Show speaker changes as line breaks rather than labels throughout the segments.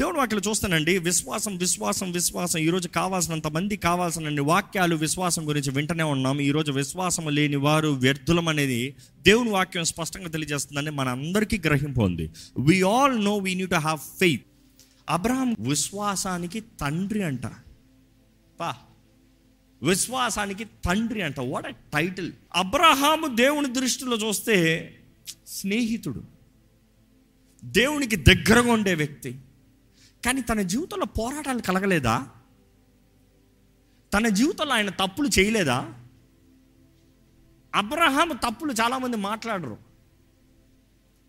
దేవుని వాక్యలు చూస్తానండి విశ్వాసం విశ్వాసం విశ్వాసం ఈరోజు కావాల్సినంత మంది కావాల్సినన్ని వాక్యాలు విశ్వాసం గురించి వింటనే ఉన్నాం. ఈరోజు విశ్వాసం లేని వారు వ్యర్థులం అనేది దేవుని వాక్యం స్పష్టంగా తెలియజేస్తుందని మన అందరికీ గ్రహింపు ఉంది. We all know we knew to have faith Abraham విశ్వాసానికి తండ్రి అంట. పా. విశ్వాసానికి తండ్రి అంట. వాట్ అ టైటిల్ అబ్రహాము దేవుని దృష్టిలో చూస్తే స్నేహితుడు. దేవునికి దగ్గరగా ఉండే వ్యక్తి. కానీ తన జీవితంలో పోరాటాలు కలగలేదా? తన జీవితంలో ఆయన తప్పులు చేయలేదా? అబ్రహాము తప్పులు చాలామంది మాట్లాడరు.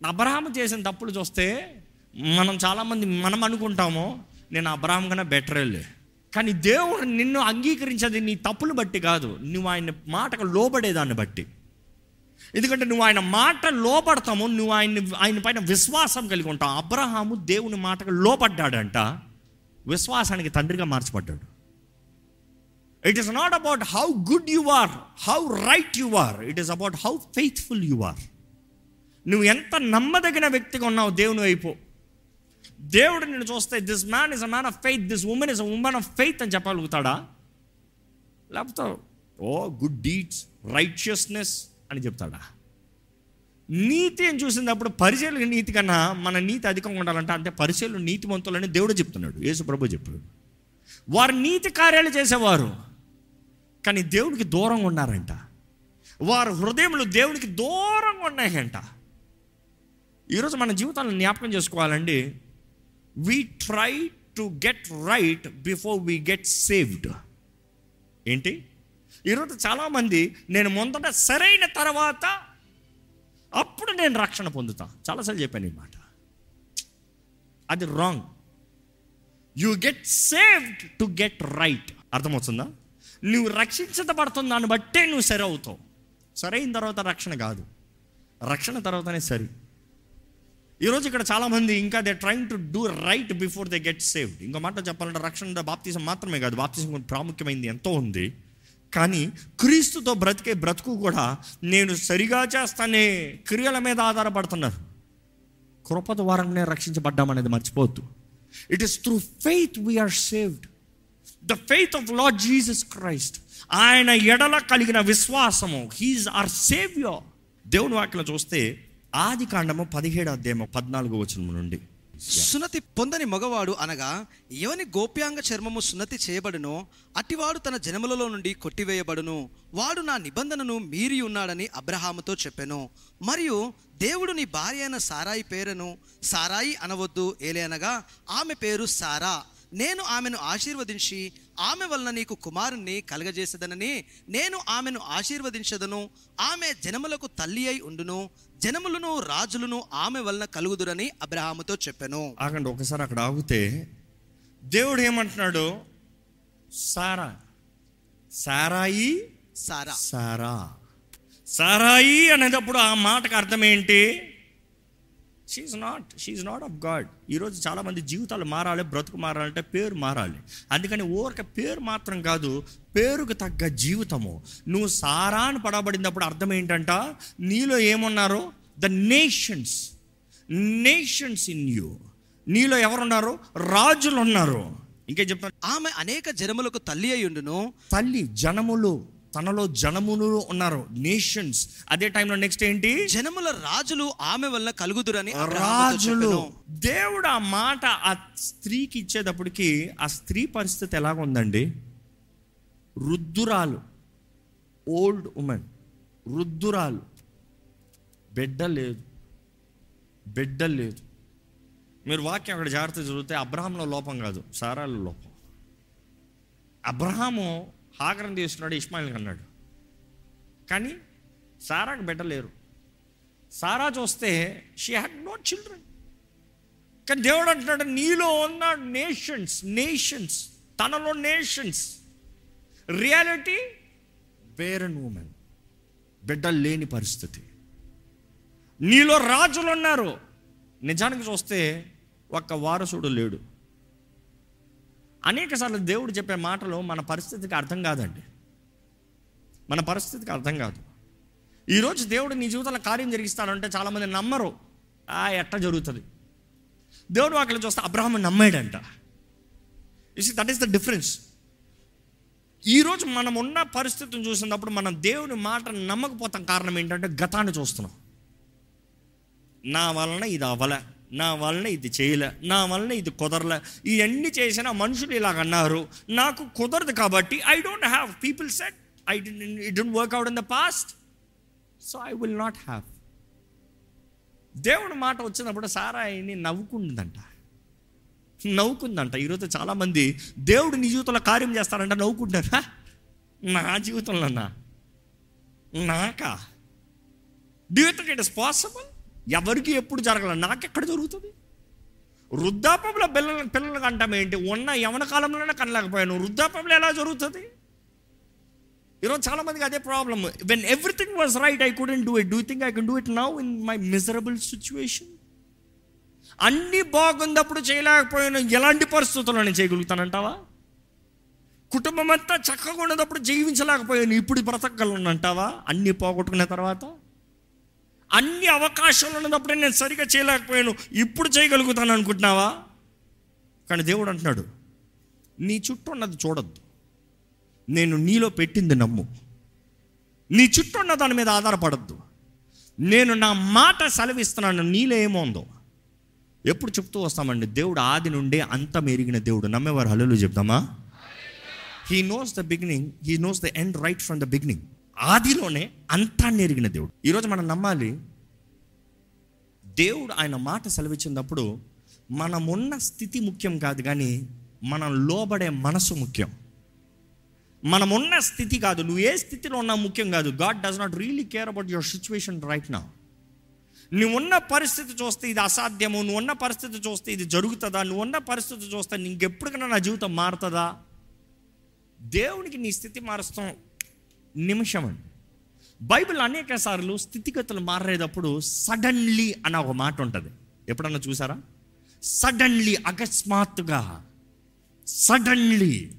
అబ్రహాము చేసిన తప్పులు చూస్తే మనం చాలామంది మనం అనుకుంటాము నేను అబ్రహాం కన్నా బెటరేలే కానీ దేవుడు నిన్ను అంగీకరించేది నీ తప్పులు బట్టి కాదు. నువ్వు ఆయన మాటకు లోబడేదాన్ని బట్టి. ఎందుకంటే నువ్వు ఆయన మాట లోపడతాము నువ్వు ఆయన ఆయన పైన విశ్వాసం కలిగి ఉంటావు. అబ్రహాము దేవుని మాటకు లోపడ్డాడంట. విశ్వాసానికి తండ్రిగా మార్చబడ్డాడు. It is not about how good you are how right you are it is about how faithful you are నువ్వు ఎంత నమ్మదగిన వ్యక్తిగా ఉన్నావు దేవుని వైపు. దేవుడు నిన్ను చూస్తే this man is a man of faith this woman is a woman of faith అని చెప్పగలుగుతాడా? లేకపోతే ఓ గుడ్ డీడ్స్ రైచియస్నెస్ అని చెప్తాడా? నీతి అని చూసినప్పుడు పరిచయలు నీతి కన్నా మన నీతి అధికంగా ఉండాలంటే అంటే పరిచయలు నీతిమంతులని దేవుడు చెప్తున్నాడు. యేసు ప్రభు చెప్పాడు. వారు నీతి కార్యాలు చేసేవారు కానీ దేవుడికి దూరంగా ఉన్నారంట. వారు హృదయములు దేవుడికి దూరంగా ఉన్నాయంట. ఈరోజు మన జీవితాలను జ్ఞాపకం చేసుకోవాలండి. We try to get right before we get saved ఏంటి? ఈరోజు చాలామంది నేను ముందట సరైన తర్వాత అప్పుడు నేను రక్షణ పొందుతా. చాలాసార్లు చెప్పాను ఈ మాట. అది wrong you get saved to get right అర్థమవుతుందా? నువ్వు రక్షించబడుతున్న దాన్ని బట్టే నువ్వు సరి అవుతావు సరైన తర్వాత రక్షణ కాదు. రక్షణ తర్వాతనే సరి. ఈరోజు ఇక్కడ చాలామంది ఇంకా they trying to do right before they get saved ఇంకో మాట చెప్పాలంటే రక్షణ బాప్తీసం మాత్రమే కాదు. బాప్తీసం ప్రాముఖ్యమైంది ఎంతో ఉంది. కానీ క్రీస్తుతో బ్రతికే బ్రతుకు కూడా నేను సరిగా చేస్తానే క్రియల మీద ఆధారపడుతున్నారు. కృప ద్వారానే రక్షించబడ్డామనేది మర్చిపోవద్దు. It is through faith we are saved the faith of Lord Jesus Christ ఆయన ఎడల కలిగిన విశ్వాసము. హీఈస్ ఆర్ సేవ్యర్ దేవుని వాక్యం చూస్తే ఆది కాండము పదిహేడు అధ్యాయము పద్నాలుగు వచనం నుండి.
సున్నతి పొందని మగవాడు అనగా ఎవని గోప్యాంగ చర్మము సున్నతి చేయబడునో అట్టివాడు తన జనములలో నుండి కొట్టివేయబడును. వాడు నా నిబంధనను మీరి ఉన్నాడని అబ్రహాముతో చెప్పెను. మరియు దేవుడు నీ భార్య అయిన సారాయి పేరును సారాయి అనవద్దు ఏలేనగా ఆమె పేరు సారా. నేను ఆమెను ఆశీర్వదించి ఆమె వలన నీకు కుమారుణ్ణి కలగజేసేదనని నేను ఆమెను ఆశీర్వదించదను. ఆమె జనములకు తల్లి అయి ఉండును. జనములను రాజులను ఆమె వలన కలుగుదురని అబ్రహాముతో చెప్పెను.
ఆగండి ఒకసారి అక్కడ ఆగితే దేవుడు ఏమంటున్నాడు? సారా. సారాయి?
సారా.
సారా. సారాయి అనేటప్పుడు ఆ మాటకు అర్థం ఏంటి? She's not she's not of God ఈరోజు చాలామంది జీవితాలు మారాలి బ్రతుకు మారాలంటే పేరు మారాలి. అందుకని ఊరక పేరు మాత్రం కాదు పేరుకు తగ్గ జీవితము. నువ్వు సారా అని పడబడినప్పుడు అర్థం ఏంటంట? నీలో ఏమున్నారు? The nations nations in you నీలో ఎవరున్నారు? రాజులు ఉన్నారు ఇంకేం చెప్తాను?
ఆమె అనేక జనములకు తల్లి అయి ఉండును
తల్లి జనములు. తనలో జనములు ఉన్నారు నేషన్స్ అదే టైంలో నెక్స్ట్ ఏంటి?
జనముల రాజులు ఆమె వలన కలుగుదురని
రాజులు. దేవుడు ఆ మాట ఆ స్త్రీకి ఇచ్చేటప్పటికి ఆ స్త్రీ పరిస్థితి ఎలాగ ఉందండి రుద్దురాలు ఓల్డ్ ఉమెన్ రుద్దురాలు బిడ్డ లేదు. బిడ్డ లేదు. మీరు వాక్యం అక్కడ జాగ్రత్త చదివితే అబ్రహాంలో లోపం కాదు సారాలో లోపం. అబ్రహాము హాగరం తీసుకున్నాడు ఇస్మాయిల్ అన్నాడు. కానీ సారాకు బిడ్డ లేరు. సారా చూస్తే షీ హ్యాడ్ నో చిల్డ్రన్ కానీ దేవుడు అంటున్నాడు నీలో ఉన్న నేషన్స్ నేషన్స్ తనలో నేషన్స్ రియాలిటీ బేరన్ ఉమెన్ బిడ్డలు లేని పరిస్థితి. నీలో రాజులు ఉన్నారు. నిజానికి చూస్తే ఒక్క వారసుడు లేడు. అనేక సార్లు దేవుడు చెప్పే మాటలు మన పరిస్థితికి అర్థం కాదండి. మన పరిస్థితికి అర్థం కాదు. ఈరోజు దేవుడు నీ జీవితంలో కార్యం జరిగిస్తాడంటే చాలామంది నమ్మరు. ఆ ఎట్ట జరుగుతుంది? దేవుడు వాక్యం చూస్తే Abraham నమ్మాడంట. Is that is the difference ఈరోజు మనం ఉన్న పరిస్థితిని చూసినప్పుడు మనం దేవుని మాట నమ్మకపోతాం. కారణం ఏంటంటే గతాన్ని చూస్తున్నాం. నా వలన ఇది అవ్వలే నా వలన ఇది చేయలే నా వలన ఇది కుదరలే. ఇవన్నీ చేసిన మనుషులు ఇలాగ అన్నారు. నాకు కుదరదు కాబట్టి I don't have people set I it don't work out in the past so I will not have దేవుడి మాట వచ్చినప్పుడు సారా ఆయన్ని నవ్వుకుందంట. నవ్వుకుందంట ఈరోజు చాలామంది దేవుడు నీ జీవితంలో కార్యం చేస్తారంట నవ్వుకుంటారా. నా జీవితంలోనా? నాకా? Do you think it is possible ఎవరికి ఎప్పుడు జరగల? నాకెక్కడ జరుగుతుంది? వృద్ధాపంలో పిల్లల పిల్లలకు అంటాం ఏంటి? ఉన్న యవన కాలంలోనే కనలేకపోయాను. వృద్ధాపంలో ఎలా జరుగుతుంది? ఈరోజు చాలామందికి అదే problem when everything was right I couldn't do it do think I can do it now in my miserable situation అన్ని బాగుందప్పుడు చేయలేకపోయాను. ఎలాంటి పరిస్థితుల్లో నేను చేయగలుగుతానంటావా? కుటుంబం అంతా చక్కగా ఉన్నప్పుడు జీవించలేకపోయాను. ఇప్పుడు బ్రతకగలను అంటావా? అన్నీ పోగొట్టుకున్న తర్వాత? అన్ని అవకాశాలు ఉన్నప్పుడు నేను సరిగా చేయలేకపోయాను. ఇప్పుడు చేయగలుగుతాను అనుకుంటున్నావా? కానీ దేవుడు అంటున్నాడు నీ చుట్టూ ఉన్నది చూడొద్దు. నేను నీలో పెట్టింది నమ్ము. నీ చుట్టూ ఉన్న దాని మీద ఆధారపడద్దు. నేను నా మాట సెలవిస్తున్నాను నీలో ఏమో ఉందో. ఎప్పుడు చెప్తూ వస్తామండి దేవుడు ఆది నుండి అంతం ఎరిగిన దేవుడు. నమ్మేవారు హలో చెప్తామా he knows the beginning he knows the end right from the beginning ఆదిలోనే అంతాన్ని ఎరిగిన దేవుడు. ఈరోజు మనం నమ్మాలి దేవుడు ఆయన మాట సెలవిచ్చినప్పుడు మనమున్న స్థితి ముఖ్యం కాదు కానీ మనం లోబడే మనసు ముఖ్యం. మనమున్న స్థితి కాదు నువ్వు ఏ స్థితిలో ఉన్నా ముఖ్యం కాదు. God does not really care about your situation right నా నువ్వు ఉన్న పరిస్థితి చూస్తే ఇది అసాధ్యము నువ్వు ఉన్న పరిస్థితి చూస్తే ఇది జరుగుతుందా నువ్వు ఉన్న పరిస్థితి చూస్తే ఇంకెప్పుడికైనా నా జీవితం మారుతుందా? దేవునికి నీ స్థితి మారుస్తాం. నిమిషం అండి బైబిల్ అనేక సార్లు స్థితిగతులు మారేటప్పుడు సడన్లీ అన్న ఒక మాట ఉంటుంది. ఎప్పుడన్నా చూసారా? సడన్లీ అకస్మాత్తుగా సడన్లీ.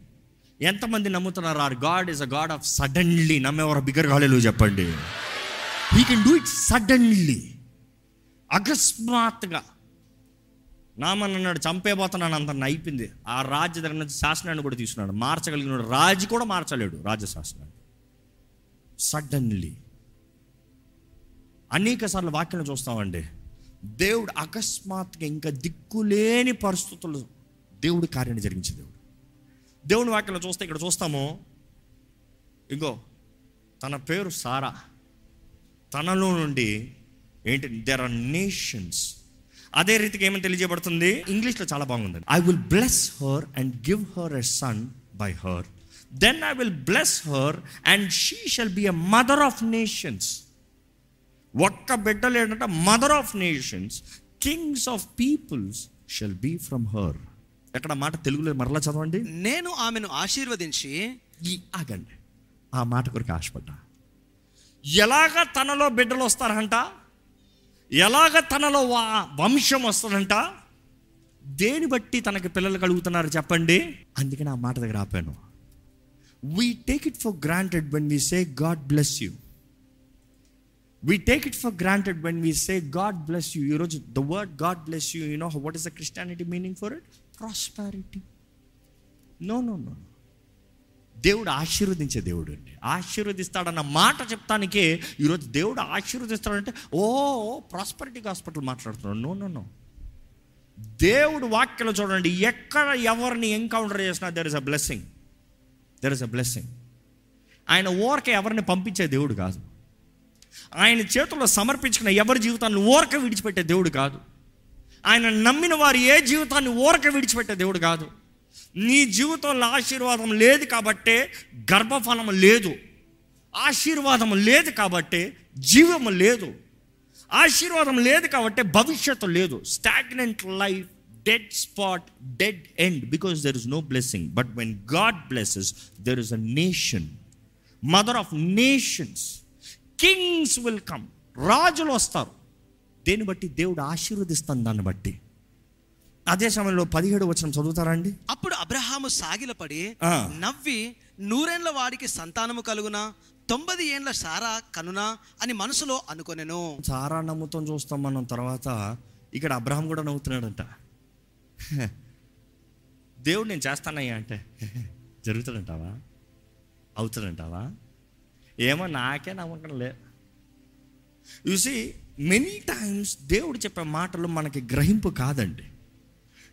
ఎంతమంది నమ్ముతున్నారు or God is a God of suddenly. నమ్మేవారు బిగ్గర కాలేదు చెప్పండి. He can do it suddenly. అకస్మాత్తుగా. నామన్ అన్నాడు చంపేపోతున్నాను అంత అయిపోయింది. ఆ రాజ్య దగ్గర నుంచి శాసనాన్ని కూడా తీసుకున్నాడు. మార్చగలిగినాడు రాజు కూడా మార్చలేడు రాజశాసనాన్ని సడన్లీ అనేక సార్లు వాక్యం చూస్తామండి. దేవుడు అకస్మాత్తుగా ఇంకా దిక్కులేని పరిస్థితులు దేవుడి కార్యాన్ని జరిగించే దేవుడు. దేవుని వాక్యం చూస్తే ఇక్కడ చూస్తాము. ఇంకో తన పేరు సారా. తనలో నుండి ఏంటి దెర్ ఆర్ నేషన్స్ అదే రీతికి ఏమని తెలియజేయబడుతుంది? ఇంగ్లీష్లో చాలా బాగుంది I will bless her and give her a son by her then I will bless her and she shall be a mother of nations ఒక్క బిడ్డలు ఏంటంటే mother of nations kings of peoples shall be from her ఎక్కడ మాట తెలుగులో మరలా చదవండి?
నేను ఆమెను ఆశీర్వదించి
ఆగండి. ఆ మాట కొరకు ఆశపడ్డా. ఎలాగ తనలో బిడ్డలు వస్తారంట? ఎలాగ తనలో వంశం వస్తుందంట దేని బట్టి తనకి పిల్లలు కలుగుతున్నారు చెప్పండి? అందుకని ఆ మాట దగ్గర ఆపాను. We take it for granted when we say God bless you we take it for granted when we say God bless you ఈరోజు the word God bless you you know what is the Christianity meaning for it prosperity no no no దేవుడు ఆశీర్వదించే దేవుడు అండి. ఆశీర్వదిస్తాడన్న మాట చెప్తానికే ఈరోజు దేవుడు ఆశీర్వదిస్తాడంటే ఓ ప్రాస్పరిటీ హాస్పిటల్ మాట్లాడుతున్నాడు. నో నో నో దేవుడు వాక్యలో చూడండి ఎక్కడ ఎవరిని ఎన్కౌంటర్ చేసినా there is a blessing there is a blessing ఆయన ఓరక ఎవరిని పంపించే దేవుడు కాదు. ఆయన చేతుల్లో సమర్పించుకున్న ఎవరి జీవితాన్ని ఓరక విడిచిపెట్టే దేవుడు కాదు. ఆయన నమ్మిన వారు ఏ జీవితాన్ని ఓరక విడిచిపెట్టే దేవుడు కాదు. నీ జీవితంలో ఆశీర్వాదం లేదు కాబట్టే గర్భఫలం లేదు. ఆశీర్వాదం లేదు కాబట్టే జీవం లేదు. ఆశీర్వాదం లేదు కాబట్టి భవిష్యత్తు లేదు. Stagnant life dead spot dead end because there is no blessing but when God blesses there is a nation mother of nations kings will come రాజులు వస్తారు. దేన్ని బట్టి? దేవుడు ఆశీర్వదిస్తాను దాన్ని బట్టి. అదే సమయంలో పదిహేడు వచ్చిన చదువుతారా అండి?
అప్పుడు అబ్రహాము సాగిలపడి. నవ్వి నూరేండ్ల వాడికి సంతానము కలుగునా? తొంభై ఏండ్ల సారా కనునా? అని మనసులో అనుకొనెను.
సారా నమ్ముతాం చూస్తాం మనం తర్వాత. ఇక్కడ అబ్రహం కూడా నవ్వుతున్నాడంట. దేవుడు నేను చేస్తానయ్యా అంటే జరుగుతాడంటావా అవుతాడంటావా ఏమో నాకే నమ్మకం లే. చూసి మెనీ టైమ్స్ దేవుడు చెప్పే మాటలు మనకి గ్రహింపు కాదండి.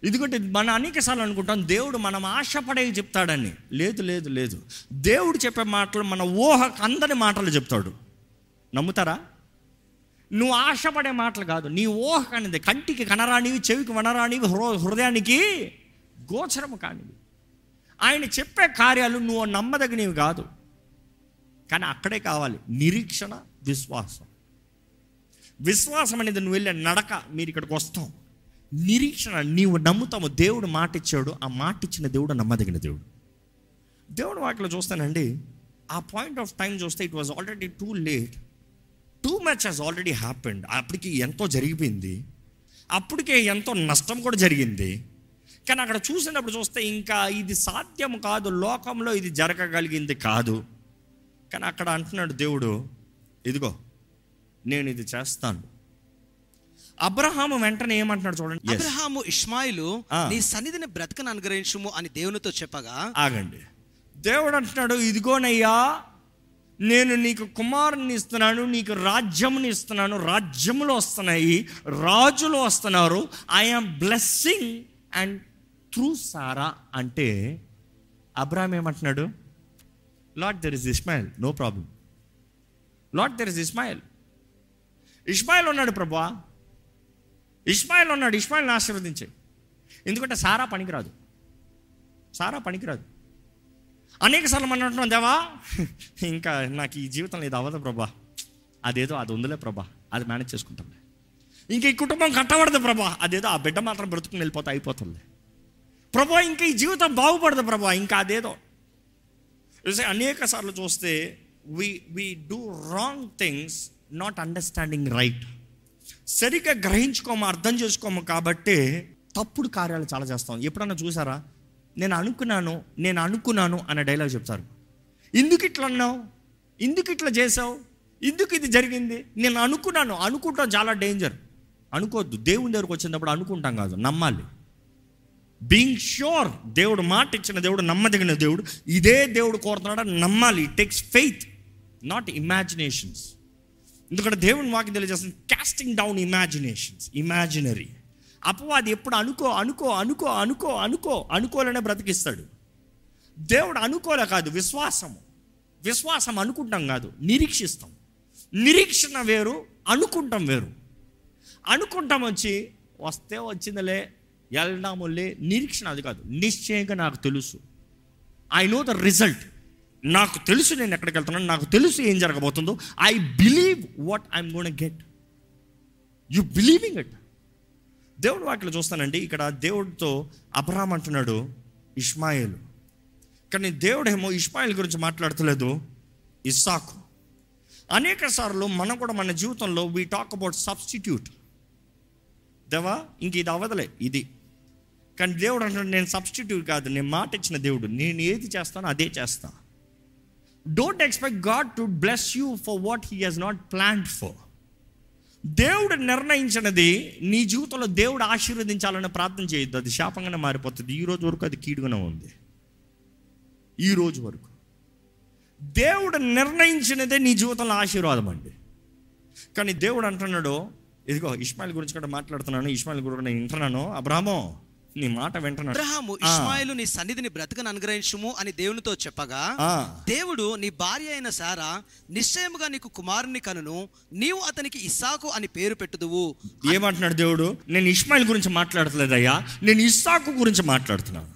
ఎందుకంటే మన అనేక సార్లు అనుకుంటాం దేవుడు మనం ఆశపడేవి చెప్తాడని. లేదు లేదు లేదు. దేవుడు చెప్పే మాటలు మన ఊహకు అందని మాటలు చెప్తాడు. నమ్ముతారా? నువ్వు ఆశపడే మాటలు కాదు. నీ ఊహ కానిది కంటికి కనరానివి చెవికి వనరానివి హృ హృదయానికి గోచరము కానివి. ఆయన చెప్పే కార్యాలు నువ్వు నమ్మదగినవి కాదు. కానీ అక్కడే కావాలి. నిరీక్షణ విశ్వాసం. విశ్వాసం అనేది నువ్వు వెళ్ళే నడక మీరు ఇక్కడికి వస్తాం. నిరీక్షణ నీవు నమ్ముతాము దేవుడు మాట ఇచ్చాడు ఆ మాట ఇచ్చిన దేవుడు నమ్మదగిన దేవుడు. దేవుడు వాటిలో చూస్తానండి ఆ పాయింట్ ఆఫ్ టైం చూస్తే it was already too late too much has already happened అప్పటికి ఎంతో జరిగిపోయింది. అప్పటికే ఎంతో నష్టం కూడా జరిగింది. కానీ అక్కడ చూసినప్పుడు చూస్తే ఇంకా ఇది సాధ్యం కాదు. లోకంలో ఇది జరగగలిగింది కాదు. కానీ అక్కడ అంటున్నాడు దేవుడు ఇదిగో నేను ఇది చేస్తాను. అబ్రహాము వెంటనే ఏమంటున్నాడు చూడండి.
అబ్రహాము ఇష్మాయిలు
ఆ.
నీ సన్నిధిని బ్రతకను అనుగ్రహించుము అని దేవునితో చెప్పగా
ఆగండి. దేవుడు అంటున్నాడు ఇదిగోనయ్యా నేను నీకు కుమారుని ఇస్తున్నాను నీకు రాజ్యముని ఇస్తున్నాను రాజ్యములు వస్తున్నాయి రాజులు వస్తున్నారు. I'm blessing and through Sarah అంటే అబ్రాహం ఏమంటున్నాడు? Lord there is Ishmael no problem Lord there is Ishmael Ishmael ఉన్నాడు ప్రభా ఇస్మాయిల్ ఉన్నాడు. ఇస్మాయిల్ని ఆశీర్వదించే. ఎందుకంటే సారా పనికిరాదు. సారా పనికిరాదు. అనేక సార్లు మనం అంటున్నాం దేవా? ఇంకా నాకు ఈ జీవితంలో ఇది అవ్వదు ప్రభా. అదేదో అది ఉందిలే ప్రభా. అది మేనేజ్ చేసుకుంటాంలే ఇంకా ఈ కుటుంబం కట్టబడదు ప్రభా. అదేదో ఆ బిడ్డ మాత్రం బ్రతుకుని వెళ్ళిపోతే అయిపోతుంది ప్రభా ఇంకా ఈ జీవితం బాగుపడదు ప్రభా. ఇంకా అదేదో. అనేక సార్లు చూస్తే we we do wrong things not understanding right సరిగ్గా గ్రహించుకోము అర్థం చేసుకోము కాబట్టి తప్పుడు కార్యాలు చాలా చేస్తాం. ఎప్పుడన్నా చూసారా? నేను అనుకున్నాను నేను అనుకున్నాను అనే డైలాగ్ చెప్తారు. ఎందుకు ఇట్లా అన్నావు? ఎందుకు ఇట్లా చేసావు ఎందుకు ఇది జరిగింది? నేను అనుకున్నాను అనుకుంటాం చాలా డేంజర్ అనుకోవద్దు దేవుని దగ్గరకు వచ్చినప్పుడు అనుకుంటాం కాదు నమ్మాలి. బీయింగ్ ష్యూర్ దేవుడు మాట ఇచ్చిన దేవుడు నమ్మదగిన దేవుడు ఇదే దేవుడు కోరుతున్నాడు? నమ్మాలి. It takes faith not imaginations ఎందుకంటే దేవుని వాకి తెలియజేస్తుంది కాస్టింగ్ డౌన్ ఇమాజినేషన్స్ ఇమాజినరీ అపవాది ఎప్పుడు అనుకో అనుకో అనుకో అనుకో అనుకో అనుకోలనే బ్రతికిస్తాడు. దేవుడు అనుకోలే కాదు విశ్వాసము. విశ్వాసం అనుకుంటాం కాదు నిరీక్షిస్తాం. నిరీక్షణ వేరు అనుకుంటాం వేరు. అనుకుంటాం వచ్చి వస్తే వచ్చిందిలే వెళ్దాములే నిరీక్షణ అది కాదు. నిశ్చయంగా నాకు తెలుసు. ఐ నో ద రిజల్ట్ నాకు తెలుసు నేను ఎక్కడికి వెళ్తున్నాను నాకు తెలుసు ఏం జరగబోతుందో. I believe what I'm gonna get you believing it దేవుడు వాటిలో చూస్తానండి. ఇక్కడ దేవుడితో అబ్రహాం అంటున్నాడు ఇష్మాయిల్. కానీ దేవుడేమో ఇష్మాయిల్ గురించి మాట్లాడతలేదు ఇస్సాకు. అనేక సార్లు మనం కూడా మన జీవితంలో వీ టాక్ అబౌట్ సబ్స్టిట్యూట్ దేవా ఇంక ఇది అవ్వదులే ఇది. కానీ దేవుడు అంటున్నాడు నేను సబ్స్టిట్యూట్ కాదు నేను మాట ఇచ్చిన దేవుడు. నేను ఏది చేస్తానో అదే చేస్తా. Don't expect God to bless you for what he has not planned for దేవుడు నిర్ణయించినది నీ జీవితంలో దేవుడు ఆశీర్వదించాలని ప్రార్థన చేయొద్దు. అది శాపంగానే మారిపోతుంది. ఈ రోజు వరకు అది కీడుగానే ఉంది. ఈ రోజు వరకు. దేవుడు నిర్ణయించినదే నీ జీవితంలో ఆశీర్వాదం అండి. కానీ దేవుడు అంటున్నాడు ఇదిగో ఇస్మాయిల్ గురించి కూడా మాట్లాడుతున్నాను ఇస్మాయిల్ గురించి నేను వింటున్నాను. అబ్రాహ్మో నీ మాట వింటున్నాడు.
అబ్రహాము
ఆ.
ఇష్మాయిలు నీ సన్నిధిని బ్రతకను అనుగ్రహించుము అని దేవునితో చెప్పగా. దేవుడు నీ భార్య అయిన సారా నిశ్చయముగా నీకు కుమారుని కనును నీవు అతనికి ఇస్సాకు అని పేరు పెట్టుదువు.
ఏమంటున్నాడు దేవుడు? నేను ఇస్మాయిల్ గురించి మాట్లాడట్లేదయ్యా నేను ఇస్సాకు గురించి మాట్లాడుతున్నాను.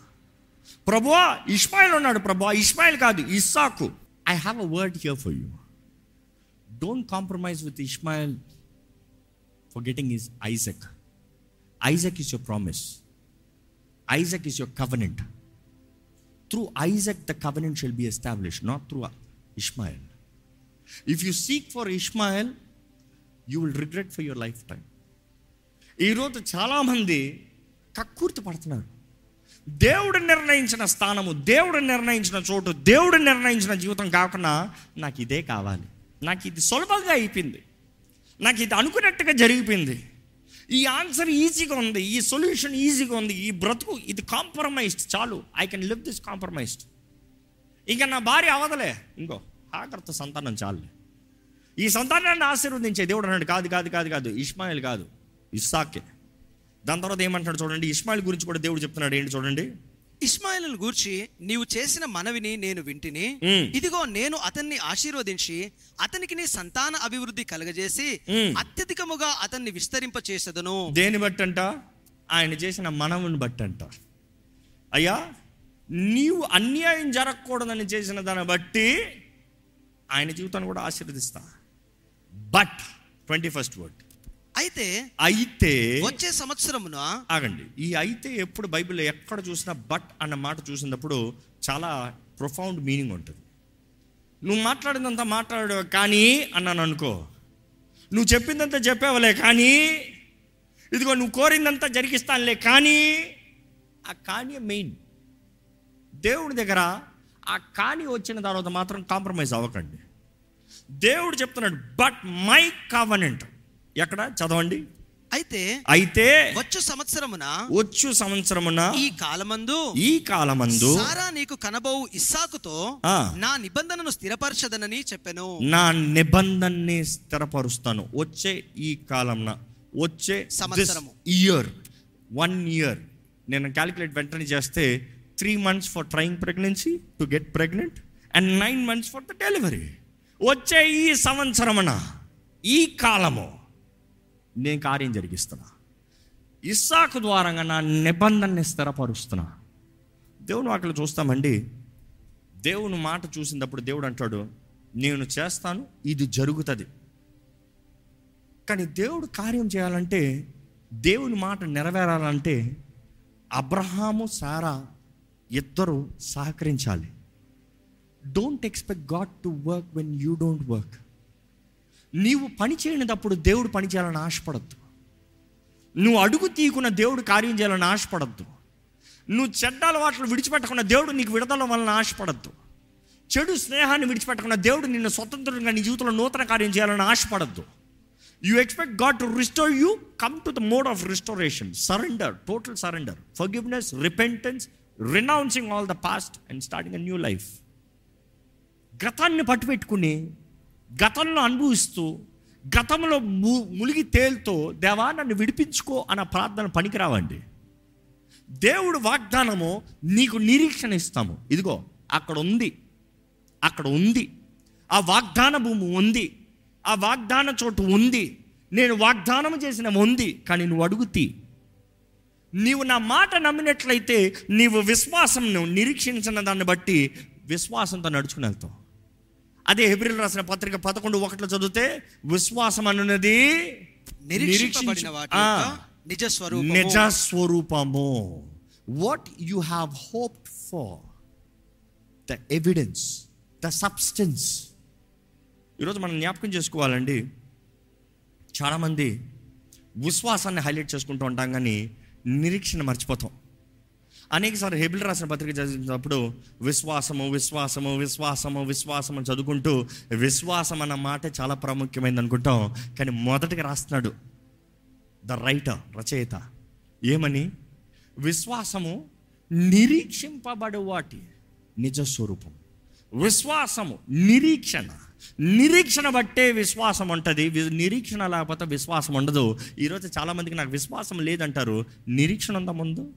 ప్రభువా ఇస్మాయిల్ ఉన్నాడు ప్రభువా ఇస్మాయిల్ కాదు ఇస్సాకు. I have a word here for you don't compromise with Ishmael for getting is Isaac Isaac is your promise Isaac is your covenant through Isaac the covenant shall be establish not through Ishmael if you seek for Ishmael you will regret for your life time ఈరోజు చాలామంది కక్కుర్తి పడుతున్నారు. దేవుడు నిర్ణయించిన స్థానము దేవుడు నిర్ణయించిన చోటు దేవుడు నిర్ణయించిన జీవితం కాకుండా నాకు ఇదే కావాలి. నాకు ఇది సులభంగా అయిపోయింది. నాకు ఇది అనుకున్నట్టుగా జరిగిపోయింది. ఈ ఆన్సర్ ఈజీగా ఉంది ఈ సొల్యూషన్ ఈజీగా ఉంది ఈ బ్రతుకు ఇది కాంప్రమైజ్డ్ చాలు I can live this compromised. ఇంకా నా భార్య అవదలే ఇంకో ఆకర్త సంతానం చాలులే. ఈ సంతానాన్ని ఆశీర్వదించే దేవుడు అన్నాడు కాదు కాదు కాదు కాదు ఇస్మాయిల్ కాదు ఇస్సాకే. దాని తర్వాత ఏమంటాడు చూడండి ఇస్మాయిల్ గురించి కూడా దేవుడు చెప్తున్నాడు ఏంటి చూడండి?
ఇస్మాయిలను గూర్చి నీవు చేసిన మనవిని నేను వింటిని. ఇదిగో నేను అతన్ని ఆశీర్వదించి అతనికి నీ సంతాన అభివృద్ధి కలగజేసి. అత్యధికముగా అతన్ని విస్తరింప చేసేదను
దేని బట్టంట? ఆయన చేసిన మనవుని బట్టంట. అయ్యా నీవు అన్యాయం జరగకూడదని చేసిన దాన్ని బట్టి ఆయన జీవితాన్ని కూడా ఆశీర్వదిస్తా. బట్ ట్వంటీ ఫస్ట్ వర్డ్
అయితే
అయితే
వచ్చే సంవత్సరమున
ఆగండి. ఈ అయితే ఎప్పుడు బైబిల్లో ఎక్కడ చూసినా బట్ అన్న మాట చూసినప్పుడు చాలా ప్రొఫౌండ్ మీనింగ్ ఉంటుంది. నువ్వు మాట్లాడిందంతా మాట్లాడు కానీ అన్నాను అనుకో. నువ్వు చెప్పిందంతా చెప్పావులే కానీ ఇదిగో నువ్వు కోరిందంతా జరిగిస్తానులే కానీ ఆ కానీ మెయిన్. దేవుడి దగ్గర ఆ కానీ వచ్చిన తర్వాత మాత్రం కాంప్రమైజ్ అవ్వకండి. దేవుడు చెప్తున్నాడు బట్ మై కావనెంట్ ఎక్కడ? చదవండి.
అయితే
అయితే
వచ్చు సంవత్సరమున
వచ్చు సంవత్సరమున
ఈ కాలమందు
ఈ కాలమందు
సారా నీకు కనబోవు ఇస్సాకుతో. నా నిబంధనను స్థిరపరచదనని చెప్పాను.
నా నిబంధనని స్థిరపరుస్తాను. వచ్చే ఈ కాలంన వచ్చే
సంవత్సరము.
ఇయర్ వన్ ఇయర్ నేను క్యాలిక్యులేట్ వెంటనే చేస్తే three months for trying pregnancy to get pregnant and nine months for the delivery వచ్చే ఈ సంవత్సరమున ఈ కాలము నేను కార్యం జరిగిస్తున్నా. ఇస్సాకు ద్వారంగా నా నిబంధనని స్థిరపరుస్తున్నా. దేవుని వాటిలో చూస్తామండి. దేవుని మాట చూసినప్పుడు దేవుడు అంటాడు నేను చేస్తాను ఇది జరుగుతుంది. కానీ దేవుడు కార్యం చేయాలంటే దేవుని మాట నెరవేరాలంటే అబ్రహాము సారా ఇద్దరు సహకరించాలి. Don't expect God to work when you don't work నీవు పని చేయనిటప్పుడు దేవుడు పని చేయాలని ఆశపడద్దు. నువ్వు అడుగు తీయకున్న దేవుడు కార్యం చేయాలని ఆశపడద్దు. నువ్వు చెడ్డ అలవాట్లు విడిచిపెట్టకుండా దేవుడు నీకు విడదల వలన ఆశపడద్దు. చెడు స్నేహాన్ని విడిచిపెట్టకుండా దేవుడు నిన్ను స్వతంత్రంగా నీ జీవితంలో నూతన కార్యం చేయాలని ఆశపడద్దు. You expect God to restore you come to the mode of restoration surrender total surrender forgiveness repentance renouncing all the past and starting a new life గతాన్ని పట్టుపెట్టుకుని గతంలో అనుభవిస్తూ గతంలో ము ములిగి తేలుతో దేవా నన్ను విడిపించుకో అన్న ప్రార్థన పనికిరావండి. దేవుడు వాగ్దానము నీకు నిరీక్షణ ఇస్తాము. ఇదిగో అక్కడ ఉంది అక్కడ ఉంది ఆ వాగ్దాన భూమి ఉంది. ఆ వాగ్దాన చోటు ఉంది. నేను వాగ్దానం చేసిన ఉంది కానీ నువ్వు అడుగుతీ. నీవు నా మాట నమ్మినట్లయితే నీవు విశ్వాసం నిరీక్షించిన దాన్ని బట్టి విశ్వాసంతో నడుచుకుని వెళ్తావు. అదే హెబ్రిల్ రాసిన పత్రిక పదకొండు ఒకటిలో చదివితే విశ్వాసం అనున్నది
నిరీక్షింపబడిన వాటి
ఆ,
యొక్క నిజ స్వరూపము.
నిజ స్వరూపము what you have hope for the evidence the substance ఈరోజు మనం జ్ఞాపకం చేసుకోవాలండి. చాలామంది విశ్వాసాన్ని హైలైట్ చేసుకుంటూ ఉంటాం కానీ నిరీక్షణ మర్చిపోతాం. అనేకసార్లు హెబిల్ రాసిన పత్రిక చదివినప్పుడు విశ్వాసము విశ్వాసము విశ్వాసము విశ్వాసము చదువుకుంటూ విశ్వాసం అన్న మాట చాలా ప్రాముఖ్యమైనది అనుకుంటాం. కానీ మొదటిగా రాస్తున్నాడు ద రైటర్ రచయిత. ఏమని? విశ్వాసము నిరీక్షింపబడు వాటి నిజ స్వరూపం. విశ్వాసము నిరీక్షణ. నిరీక్షణ బట్టే విశ్వాసం ఉంటుంది. నిరీక్షణ లేకపోతే విశ్వాసం ఉండదు. ఈరోజు చాలామందికి నాకు విశ్వాసం లేదంటారు. నిరీక్షణ ఉందా ముందు?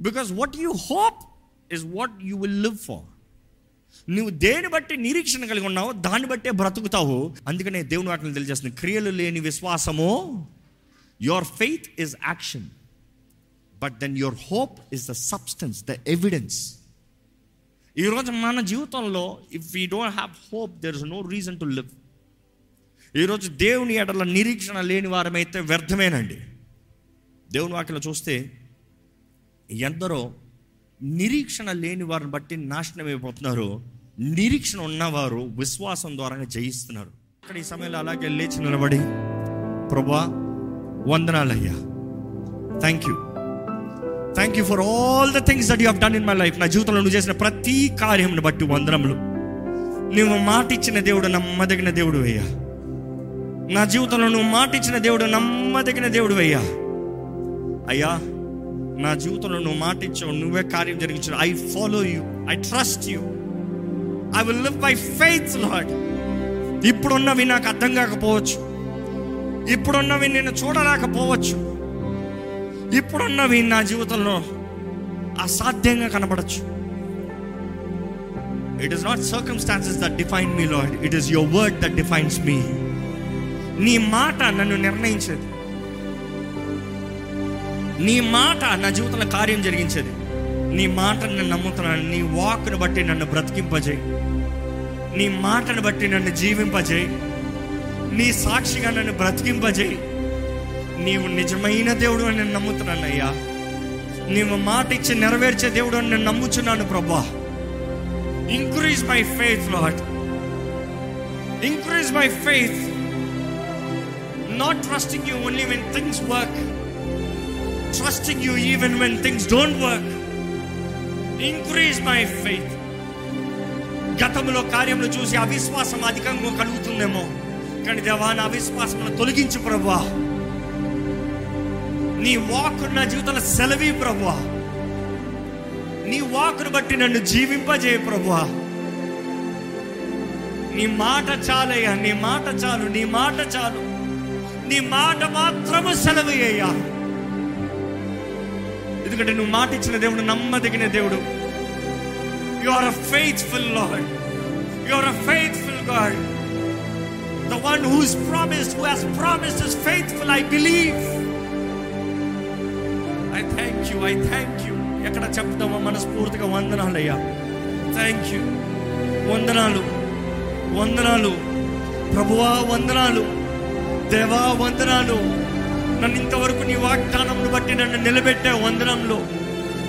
Because what you hope is what you will live for నువ్వు దేని బట్టి నిరీక్షణ కలిగి ఉన్నావో దాన్ని బట్టే బ్రతుకుతావు. అందుకనే దేవుని వాటిని తెలియజేస్తుంది క్రియలు లేని విశ్వాసము your faith is action but then your hope is the substance the evidence ఈరోజు మన జీవితంలో if we don't have hope there is no reason to live ఈరోజు దేవుని ఎడల నిరీక్షణ లేని వారమైతే వ్యర్థమేనండి. దేవుని వాటిలో చూస్తే ఎందరో నిరీక్షణ లేని వారిని బట్టి నాశనం అయిపోతున్నారు. నిరీక్షణ ఉన్నవారు విశ్వాసం ద్వారా జయిస్తున్నారు. అక్కడ ఈ సమయంలో అలాగే లేచి నిలబడి ప్రభా వందనాలయ్యా. Thank you thank you for all the things that you done in my life నా జీవితంలో నువ్వు చేసిన ప్రతి కార్యంను బట్టి వందనములు. నువ్వు మాట ఇచ్చిన దేవుడు నమ్మదగిన దేవుడు అయ్యా. నా జీవితంలో నువ్వు మాట ఇచ్చిన దేవుడు నమ్మదగిన దేవుడు అయ్యా. అయ్యా నా జీవితంలో నువ్వు మాట ఇచ్చావు నువ్వే కార్యం జరిగించావు. I follow you I trust you I will live by faith lord ఇప్పుడున్నవి నాకు అర్థం కాకపోవచ్చు. ఇప్పుడున్నవి నేను చూడలేకపోవచ్చు. ఇప్పుడున్నవి నా జీవితంలో అసాధ్యంగా కనబడచ్చు. It is not circumstances that define me Lord it is your word that defines me నీ మాట నన్ను నిర్ణయించేది. నీ మాట నా జీవితంలో కార్యం జరిగించేది. నీ మాటను నేను నమ్ముతున్నాను. నీ వాక్ను బట్టి నన్ను బ్రతికింపజేయి. నీ మాటను బట్టి నన్ను జీవింపజేయి. నీ సాక్షిగా నన్ను బ్రతికింపజేయి. నీవు నిజమైన దేవుడు అని నేను నమ్ముతున్నాను అయ్యా. నీవు మాట ఇచ్చి నెరవేర్చే దేవుడు అని నేను నమ్ముచున్నాను ప్రభా. Increase my faith Lord increase my faith not trusting you only when things work trusting you even when things don't work increase my faith గతంలో కార్యములు చూసి అవిశ్వాసం అధికంగా కలుగుతుందేమో. కానీ దేవా నా అవిశ్వాసం తొలగించు ప్రభా నీ వాక్ నా జీవితంలో సెలవి ప్రభా నీ వాక్ను బట్టి నన్ను జీవింపజేయ ప్రభా నీ మాట చాలయ్యా నీ మాట చాలు నీ మాట చాలు. నీ మాట మాత్రము సెలవు అయ్యా. ఎందుకంటే నువ్వు మాట ఇచ్చిన దేవుడు నమ్మదగిన దేవుడు. You are a faithful Lord you are a faithful God the one whose promise who has promise is faithful I believe I thank you I thank you ఎక్కడ చెప్తామో మనస్ఫూర్తిగా వందనాలు అయ్యా థ్యాంక్ యూ వందనాలు. వందనాలు. ప్రభువా వందనాలు. దేవా వందనాలు. నన్ను ఇంతవరకు నీ వాగ్దానంను బట్టి నన్ను నిలబెట్టే వందనంలో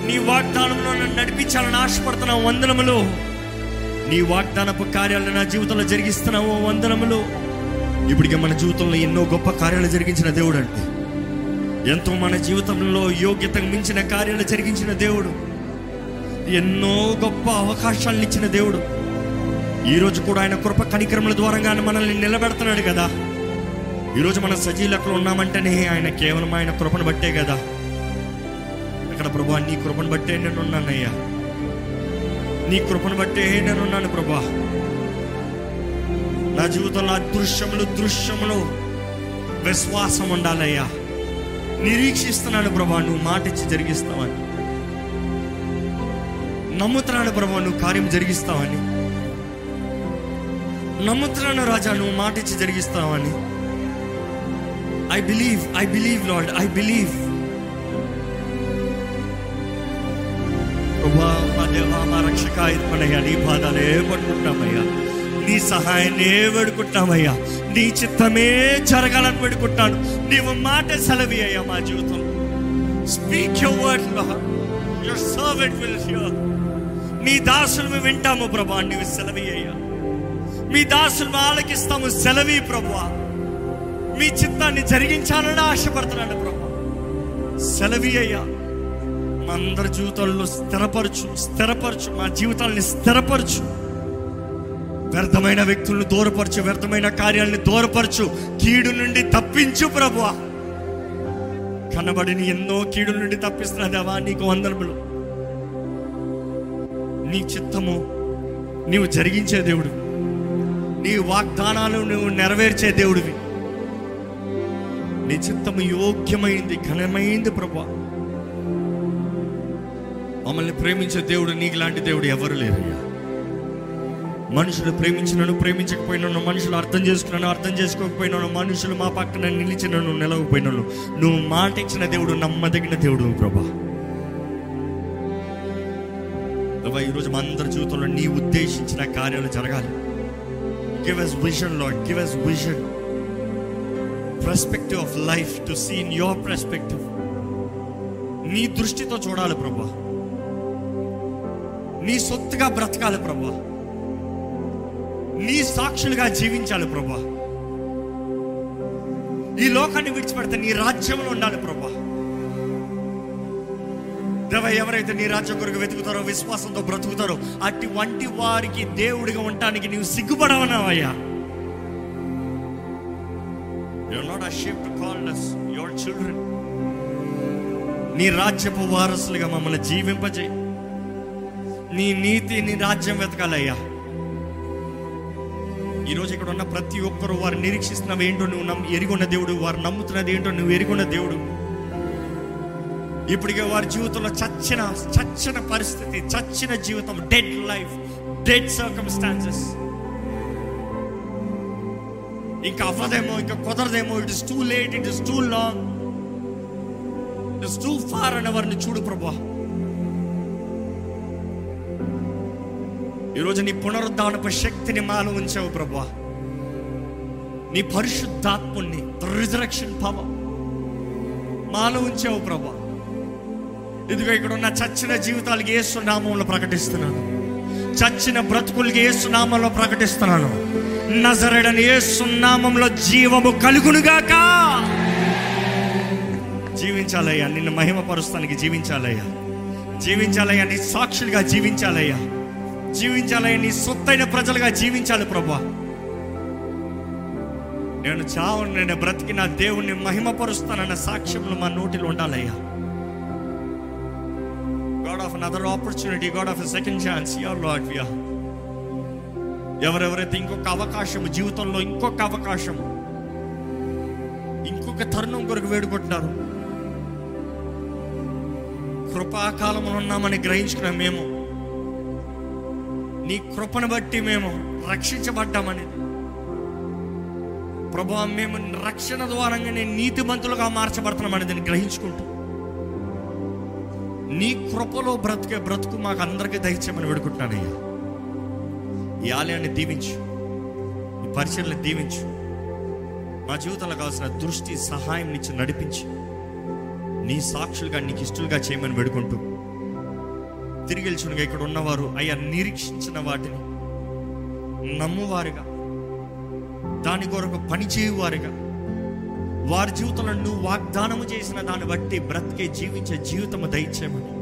నీ వాగ్దానంలో నన్ను నడిపించాలని ఆశపడుతున్న వందనములో నీ వాగ్దానపు కార్యాలను నా జీవితంలో జరిగిస్తున్నావు వందనములో ఇప్పటికే మన జీవితంలో ఎన్నో గొప్ప కార్యాలు జరిగించిన దేవుడు అంటే ఎంతో మన జీవితంలో యోగ్యతకు మించిన కార్యాలు జరిగించిన దేవుడు ఎన్నో గొప్ప అవకాశాలను ఇచ్చిన దేవుడు. ఈరోజు కూడా ఆయన కృప కనికరముల ద్వారంగా ఆయన మనల్ని నిలబెడుతున్నాడు కదా. ఈరోజు మన సజీలకులు ఉన్నామంటేనే ఆయన కేవలం ఆయన కృపను బట్టే కదా. ఇక్కడ ప్రభా నీ కృపను బట్టే నేను ఉన్నానయ్యా నీ కృపను బట్టే నేను ఉన్నాను ప్రభా. నా జీవితంలో అదృశ్యములు దృశ్యములు విశ్వాసం ఉండాలయ్యా. నిరీక్షిస్తున్నాను ప్రభా నువ్వు మాట ఇచ్చి జరిగిస్తావని. నమ్ముతున్నాను ప్రభా నువ్వు కార్యం జరిగిస్తావని. నమ్ముతున్నాను రాజా నువ్వు మాట ఇచ్చి జరిగిస్తావని. I believe I believe Lord I believe ప్రభా మా దేవా మా రక్షక ఏర్పడయ్యా నీ పాదాలే పడుకుంటామయ్యా. నీ సహాయాన్నే వేడుకుంటామయ్యా. నీ చిత్తమే జరగాలని వేడుకుంటాను. నీవు మాట సెలవి అయ్యా మా జీవితం. Speak your word your servant will hear నీ దాసులు వింటాము ప్రభా నీవు సెలవి అయ్యా మీ దాసులు ఆలకిస్తాము సెలవి ప్రభా మీ చిత్తాన్ని జరిగించాలని ఆశపడుతున్నాడు ప్రభా. సెలవి అయ్యా మా అందరి జీవితాల్లో స్థిరపరచు స్థిరపరచు మా జీవితాలని స్థిరపరచు. వ్యర్థమైన వ్యక్తులను దూరపరచు వ్యర్థమైన కార్యాలని దూరపరచు. కీడు నుండి తప్పించు ప్రభు. కనబడిని ఎన్నో కీడుల నుండి తప్పిస్తున్నా దేవా నీకు వందనములు. నీ చిత్తము నీవు జరిగించే దేవుడు నీ వాగ్దానాలు నువ్వు నెరవేర్చే దేవుడివి. నీ చిత్తము యోగ్యమైంది ఘనమైంది ప్రభా. మమ్మల్ని ప్రేమించే దేవుడు నీకు లాంటి దేవుడు ఎవరు లేరయ్యా. మనుషులు ప్రేమించినను ప్రేమించకపోయినాను మనుషులు అర్థం చేసుకున్నాను అర్థం చేసుకోకపోయినాను మనుషులు మా పక్కన నిలిచినను నిలవకపోయినాను. నువ్వు మాట ఇచ్చిన దేవుడు నమ్మదగిన దేవుడు ప్రభా. ప్రభా ఈరోజు మా అందరి జీవితంలో నీ ఉద్దేశించిన కార్యాలు జరగాలి. Give us vision Lord give us vision perspective of life to see in your perspective నీ దృష్టితో చూడాలి ప్రభా. నీ సొత్తుగా బ్రతకాలి ప్రభా. నీ సాక్షులుగా జీవించాలి ప్రభా. ఈ లోకాన్ని విడిచిపెడితే నీ రాజ్యంలో ఉండాలి ప్రభా. దేవ ఎవరైతే నీ రాజ్యం కొరకు వెతుకుతారో విశ్వాసంతో బ్రతుకుతారో అట్టి వంటి వారికి దేవుడిగా ఉండటానికి నీవు సిగ్గుపడవనావయ్యా. You're not ashamed to call us your children. నీ రాజ్యపు వారసులుగా మమ్మల్ని జీవింపజేయి. నీ నీతి నీ రాజ్యం వెతకాలయ్యా. ఈరోజు ఇక్కడ ఉన్న ప్రతి ఒక్కరు వారు నిరీక్షిస్తున్నవి ఏంటో నువ్వు నమ్మి ఎరుగున్న దేవుడు వారు నమ్ముతున్నది ఏంటో నువ్వు ఎరుగున్న దేవుడు. ఇప్పటికే వారి జీవితంలో చచ్చిన చచ్చిన పరిస్థితి చచ్చిన జీవితం డెడ్ లైఫ్ డెడ్ సర్కమ్స్టాన్సెస్ ఇంకా అవ్వదేమో ఇంకా కుదరదేమో. It is too late it is too long it is too far అని వారిని చూడు ప్రభా ఈరోజు నీ పునరుద్ధానపు శక్తిని మాలో ఉంచావు ప్రభా నీ పరిశుద్ధాత్ముణ్ణి రిజరక్షన్ పవర్ మాలో ఉంచావు ప్రభా ఇదిగో ఇక్కడ ఉన్న చచ్చిన జీవితాలకి ఏసు నామంలో ప్రకటిస్తున్నాను. చచ్చిన బ్రతుకులకి ఏసు నామంలో ప్రకటిస్తున్నాను. నజరడని ఏ సున్నామంలో జీవము కలుగునుగాక. జీవించాలయ్యా నిన్ను మహిమపరుస్తానికి జీవించాలయ్యా. జీవించాలయ్యా నీ సాక్షులుగా జీవించాలయ్యా. జీవించాలయ్యా నీ సొత్తైన ప్రజలుగా జీవించాలి ప్రభా. నేను చావును నేను బ్రతికి నా దేవుణ్ణి మహిమపరుస్తానన్న సాక్ష్యములు మా నోటిలో ఉండాలయ్యా. God of another opportunity God of second chance your Lord via ఎవరెవరైతే ఇంకొక అవకాశం జీవితంలో ఇంకొక అవకాశం ఇంకొక తరుణం కొరకు వేడుకుంటున్నారు కృపాకాలంలో ఉన్నామని గ్రహించుకున్న మేము నీ కృపను బట్టి మేము రక్షించబడ్డామని. ప్రభా మేము రక్షణ ద్వారంగానే నీతిమంతులుగా మార్చబడుతున్నామని దీన్ని గ్రహించుకుంటూ నీ కృపలో బ్రతికే బ్రతుకు మాకు అందరికీ దయచేయమని వేడుకుంటున్నానయ్యా. ఈ ఆలయాన్ని దీవించు. ఈ పరిచయలను దీవించు. మా జీవితంలో కావాల్సిన దృష్టి సహాయం నుంచి నడిపించి. నీ సాక్షులుగా నీకు ఇష్టలుగా చేయమని వేడుకుంటూ. తిరిగి వెళ్ళుచునుగా ఇక్కడ ఉన్నవారు అయ్యా నిరీక్షించిన వాటిని. నమ్మువారుగా. దాని కొరకు పనిచేయువారుగా వారి జీవితంలో నువ్వు వాగ్దానము చేసిన దాన్ని బట్టి బ్రతికే జీవించే జీవితము దయచేయమని.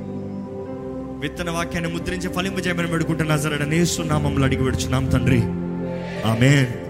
విత్తన వాక్యాన్ని ముద్రించి ఫలింపజేయమని పెడుకుంటున్నా సరే నేస్తున్నామంలో అడిగి పెడుచున్నాం తండ్రి. ఆమెన్.